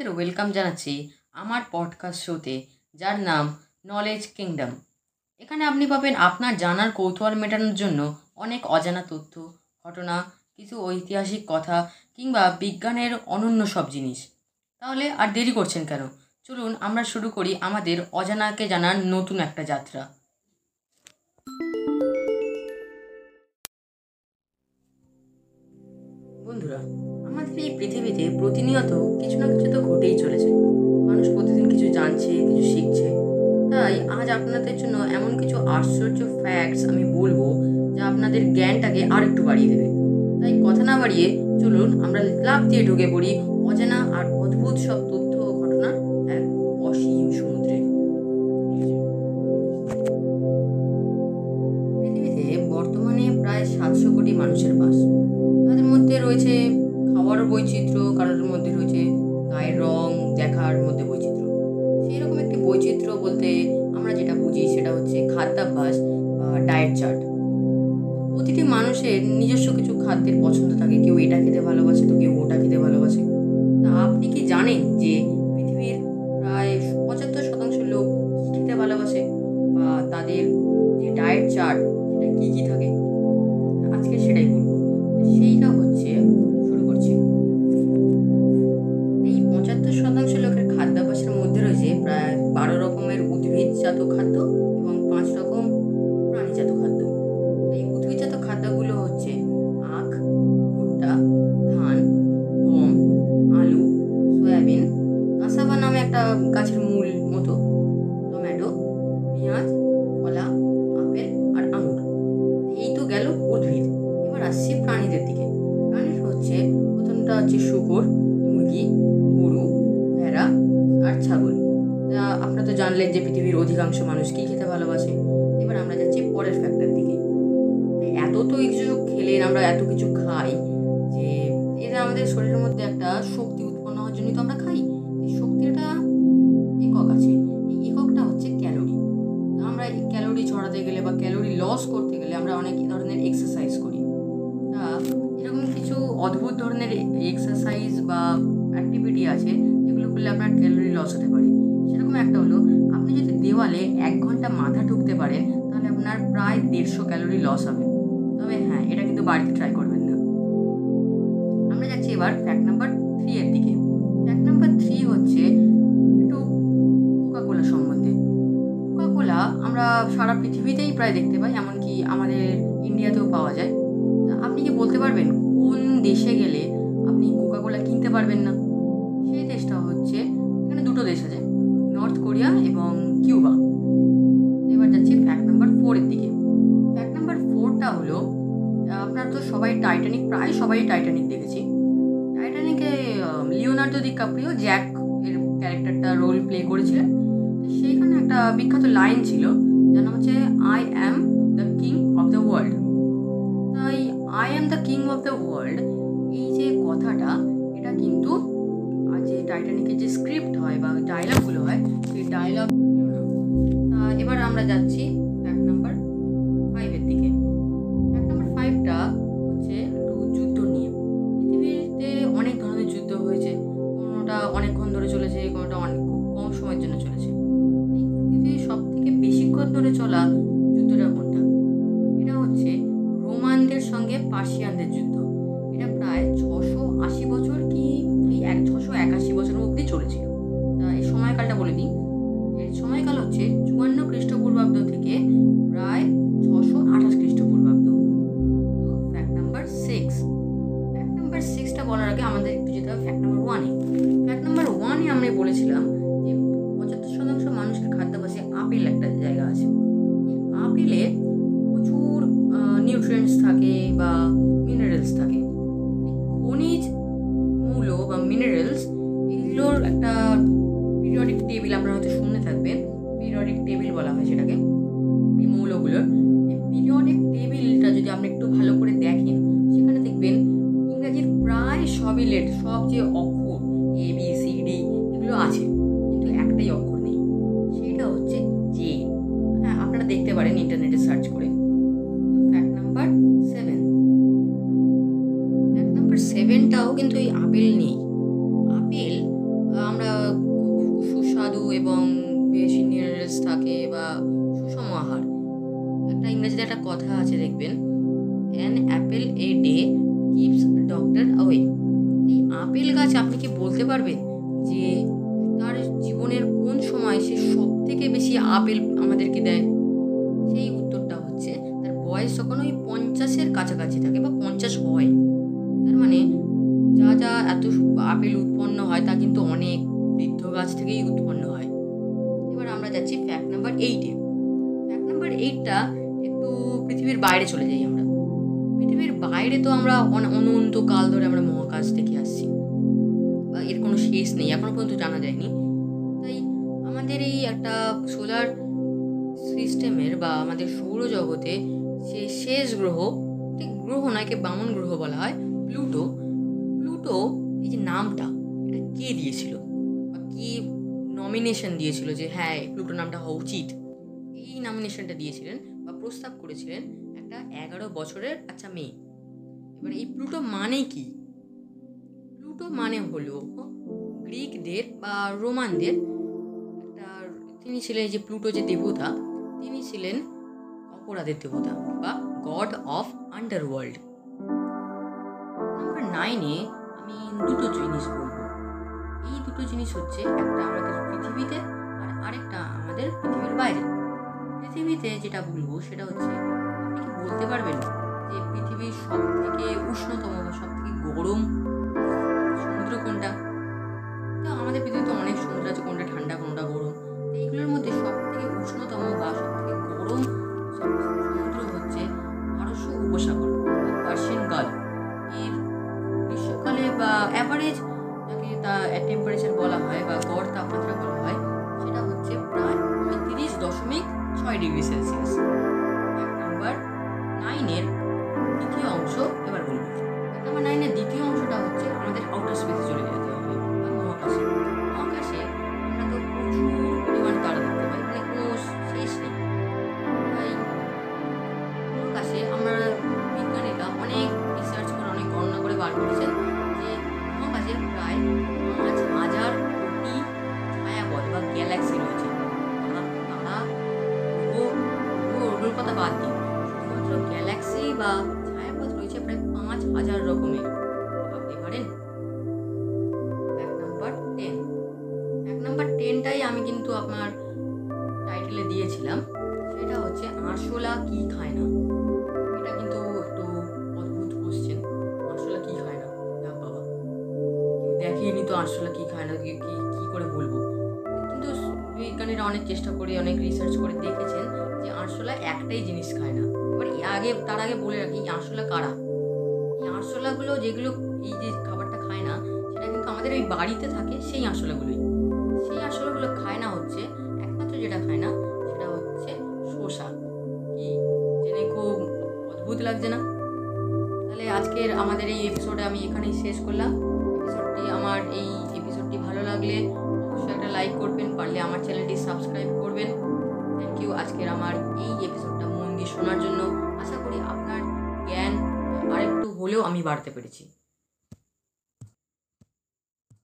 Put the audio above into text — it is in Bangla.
আপনাদের ওয়েলকাম জানাচ্ছি আমার পডকাস্ট শোতে যার নাম নলেজ কিংডম এখানে আপনি পাবেন আপনার জানার কৌতূহল মেটানোর জন্য অনেক অজানা তথ্য, ঘটনা, কিছু ঐতিহাসিক কথা কিংবা বিজ্ঞানের অনন্য সব জিনিস। তাহলে আর দেরি করছেন কেন? চলুন আমরা শুরু করি আমাদের অজানাকে জানার নতুন একটা যাত্রা। বন্ধুরা, আমাদের এই পৃথিবীতে প্রতিনিয়ত কিছু না কিছু তো ঘটেই চলেছে। মানুষ প্রতিদিন কিছু জানছে, কিছু শিখছে। তাই আজ আপনাদের জন্য এমন কিছু আশ্চর্য ফ্যাক্টস আমি বলব যা আপনাদের জ্ঞানটাকে আর একটু বাড়িয়ে দেবে। তাই কথা না বাড়িয়ে চলুন আমরা লাভ দিয়ে ঢুকে পড়ি অজানা আর অদ্ভুত সব তথ্য বলতে আমরা যেটা বুঝি সেটা হচ্ছে খাদ্যাভ্যাস ডায়েট চার্ট প্রতিটি মানুষের নিজস্ব কিছু খাদ্যের পছন্দ থাকে। কেউ এটা খেতে ভালোবাসে, তো কেউ ওটা খেতে ভালোবাসে। তা আপনি উদ্ভিদজাত খাদ্য এবং পাঁচ রকম জানলেন যে পৃথিবীর অধিকাংশ মানুষ কী খেতে ভালোবাসে। এবার আমরা যাচ্ছি পরের ফ্যাক্টর দিকে। এত তো কিছু খেলেন আমরা এত কিছু খাই যে এটা আমাদের শরীরের মধ্যে একটা শক্তি উৎপন্ন হওয়ার জন্যই তো আমরা খাই। এই শক্তিটা একক আছে। এই এককটা হচ্ছে ক্যালোরি। আমরা এই ক্যালোরি ছড়াতে গেলে বা ক্যালোরি লস করতে গেলে আমরা অনেক ধরনের এক্সারসাইজ করি। তা এরকম কিছু অদ্ভুত ধরনের এক্সারসাইজ বা অ্যাক্টিভিটি আছে যেগুলো করলে আপনার ক্যালোরি লস হতে পারে। একটা হলো, আপনি যদি দেওয়ালে এক ঘণ্টা মাথা ঠুকতে পারেন, তাহলে আপনার প্রায় দেড়শো ক্যালোরি লস হবে। তবে হ্যাঁ এটা কিন্তু বাড়িতে ট্রাই করবেন না। আমরা যাচ্ছি এবার ফ্যাক্ট নাম্বার থ্রি এর দিকে। ফ্যাক্ট নাম্বার থ্রি হচ্ছে একটু কোকা কোলা সম্বন্ধে। কোকা কোলা আমরা সারা পৃথিবীতেই প্রায় দেখতে পাই, এমনকি আমাদের ইন্ডিয়াতেও পাওয়া যায়। আপনি কি বলতে পারবেন, কোন দেশে গেলে আপনি কোকা কোলা কিনতে পারবেন না? সবাই টাইটানিক দেখেছি। টাইটানিকে লিওনার্দো দি কাপ্রিও জ্যাক এর ক্যারেক্টারটা রোল প্লে করেছিলেন। সেইখানে একটা বিখ্যাত লাইন ছিল যেন হচ্ছে I am the king of the world তাই I am the king of the world এই যে কথাটা, এটা কিন্তু যে টাইটানিকের যে স্ক্রিপ্ট হয় বা ডায়লগগুলো হয়, সেই ডায়লগ এবার আমরা যাচ্ছি ফ্যাক্ট নাম্বার পার্সিয়ানদের যুদ্ধ। এটা প্রায় ছশো আশি বছর কি এক, ছশো একাশি বছর অবধি চলেছিল। তা এই সময়কালটা বলে দিই। এর সময়কাল হচ্ছে চুয়ান্ন খ্রিস্টপূর্বাব্দ থেকে প্রায় ছশো আঠাশ খ্রিস্টপূর্বাব্দ। তো fact number six fact number সিক্সটা বলার আগে আমাদের একটু যেতে হবে ফ্যাক্ট নাম্বার ওয়ানে ফ্যাক্ট নাম্বার ওয়ানে আমরা বলেছিলাম যে পঁচাত্তর শতাংশ মানুষের খাদ্যাভাসে আপেল একটা জায়গা আছে। ভালো করে দেখেন। সেখানে দেখবেন ইংরাজির প্রায় সবই লেট, সব যে অক্ষর এ বি সি ডি এগুলো আছে, কিন্তু একটাই অক্ষর নেই। সেটা হচ্ছে জে হ্যাঁ আপনারা দেখতে পারেন ইন্টারনেটে সার্চ করে। Fact number seven fact number সেভেনটাও কিন্তু এই আপেল নেই। আপেল আমরা সুস্বাদু এবং বেশি মিনারেলস থাকে বা সুষম আহার। একটা ইংরেজিতে একটা কথা আছে, দেখবেন। বলতে পারবে যে তার জীবনের কোন সময় সে সব থেকে বেশি আপেল আমাদেরকে দেয়? সেই উত্তরটা হচ্ছে তার বয়স যখন ওই পঞ্চাশের কাছাকাছি থাকে বা পঞ্চাশ হয়, তার মানে যা যা এত আপেল উৎপন্ন হয় তা কিন্তু অনেক বৃদ্ধ গাছ থেকেই উৎপন্ন হয়। এবার আমরা যাচ্ছি ফ্যাক্ট নাম্বার এইটে ফ্যাক্ট নাম্বার এইটটা একটু পৃথিবীর বাইরে চলে যাই আমরা। পৃথিবীর বাইরে তো আমরা অন- অনন্ত কাল ধরে আমরা মহাকাশ শেষ নেই এখনও পর্যন্ত জানা যায়নি। তাই আমাদের এই একটা সোলার সিস্টেমের বা আমাদের সৌরজগতে যে শেষ গ্রহ, ঠিক গ্রহ নয় কে বামন গ্রহ বলা হয়, প্লুটো। প্লুটো, এই যে নামটা, এটা কে দিয়েছিল? বা কি নমিনেশন দিয়েছিল যে হ্যাঁ প্লুটো নামটা হওয়া উচিত? এই নমিনেশনটা দিয়েছিলেন বা প্রস্তাব করেছিলেন একটা এগারো বছরের আচ্ছা মেয়ে। এবার এই প্লুটো মানে কি? প্লুটো মানে হলো গ্রিকদের বা রোমানদের, একটা তিনি ছিলেন যে প্লুটো যে দেবতা, তিনি ছিলেন অপরাধের দেবতা বা গড অফ আন্ডারওয়ার্ল্ড। নাম্বার নাইনে আমি দুটো জিনিস বলব। এই দুটো জিনিস হচ্ছে একটা আমাদের পৃথিবীতে আর আরেকটা আমাদের পৃথিবীর বাইরে। পৃথিবীতে যেটা বলব সেটা হচ্ছে, আপনি কি বলতে পারবেন যে পৃথিবীর সব থেকে উষ্ণতম বা সব থেকে গরম সমুদ্র কোনটা? আমাদের পৃথিবীতে অনেক সমুদ্র আছে, কোনটা ঠান্ডা, কোনটা গরম। তো এইগুলোর মধ্যে সব থেকে উষ্ণতম বা সব থেকে গরম সম- সমুদ্র হচ্ছে পারস্য উপসাগর পার্সিয়ান গালফ এর গ্রীষ্মকালে বা অ্যাভারেজ যাকে তা টেম্পারেচার বলা হয় বা গড় তাপমাত্রা বলা হয়, সেটা হচ্ছে প্রায় পঁয়ত্রিশ দশমিক ছয় ডিগ্রি সেলসিয়াস। বা ছায়াপথ রয়েছে প্রায় পাঁচ হাজার রকমের। ভাবতে পারেন এক নাম্বার টেন এক নাম্বার টেনটাই আমি কিন্তু আপনার টাইটেলে দিয়েছিলাম। সেটা হচ্ছে, আরশোলা কি খায় না? এটা কিন্তু একটু অদ্ভুত কোশ্চেন আরশোলা কি খায় না? যাক বাবা। দেখিয়ে তো আরশোলা কি খায় না? কি কি করে বলব? কিন্তু বিজ্ঞানীরা অনেক চেষ্টা করে, অনেক রিসার্চ করে দেখেছেন যে আরশোলা একটাই জিনিস খায় না। এ আগে, তার আগে বলে রাখি, এই আরশোলা কারা? এই আরশোলাগুলো যেগুলো এই যে খাবারটা খায় না, সেটা কিন্তু আমাদের ওই বাড়িতে থাকে, সেই আরশোলাগুলোই। সেই আরশোলাগুলো খায় না হচ্ছে, একমাত্র যেটা খায় না, সেটা হচ্ছে শসা। কি জেনে খুব অদ্ভুত লাগছে না? তাহলে আজকের আমাদের এই এপিসোডে আমি এখানেই শেষ করলাম। এপিসোডটি আমার এই এপিসোডটি ভালো লাগলে অবশ্যই একটা লাইক করবেন, পারলে আমার চ্যানেলটি সাবস্ক্রাইব করবেন। থ্যাংক ইউ আজকের আমার এই মন দিয়ে শোনার জন্য আশা করি আপনার জ্ঞান আরেকটু হলেও আমি বাড়তে পেরেছি।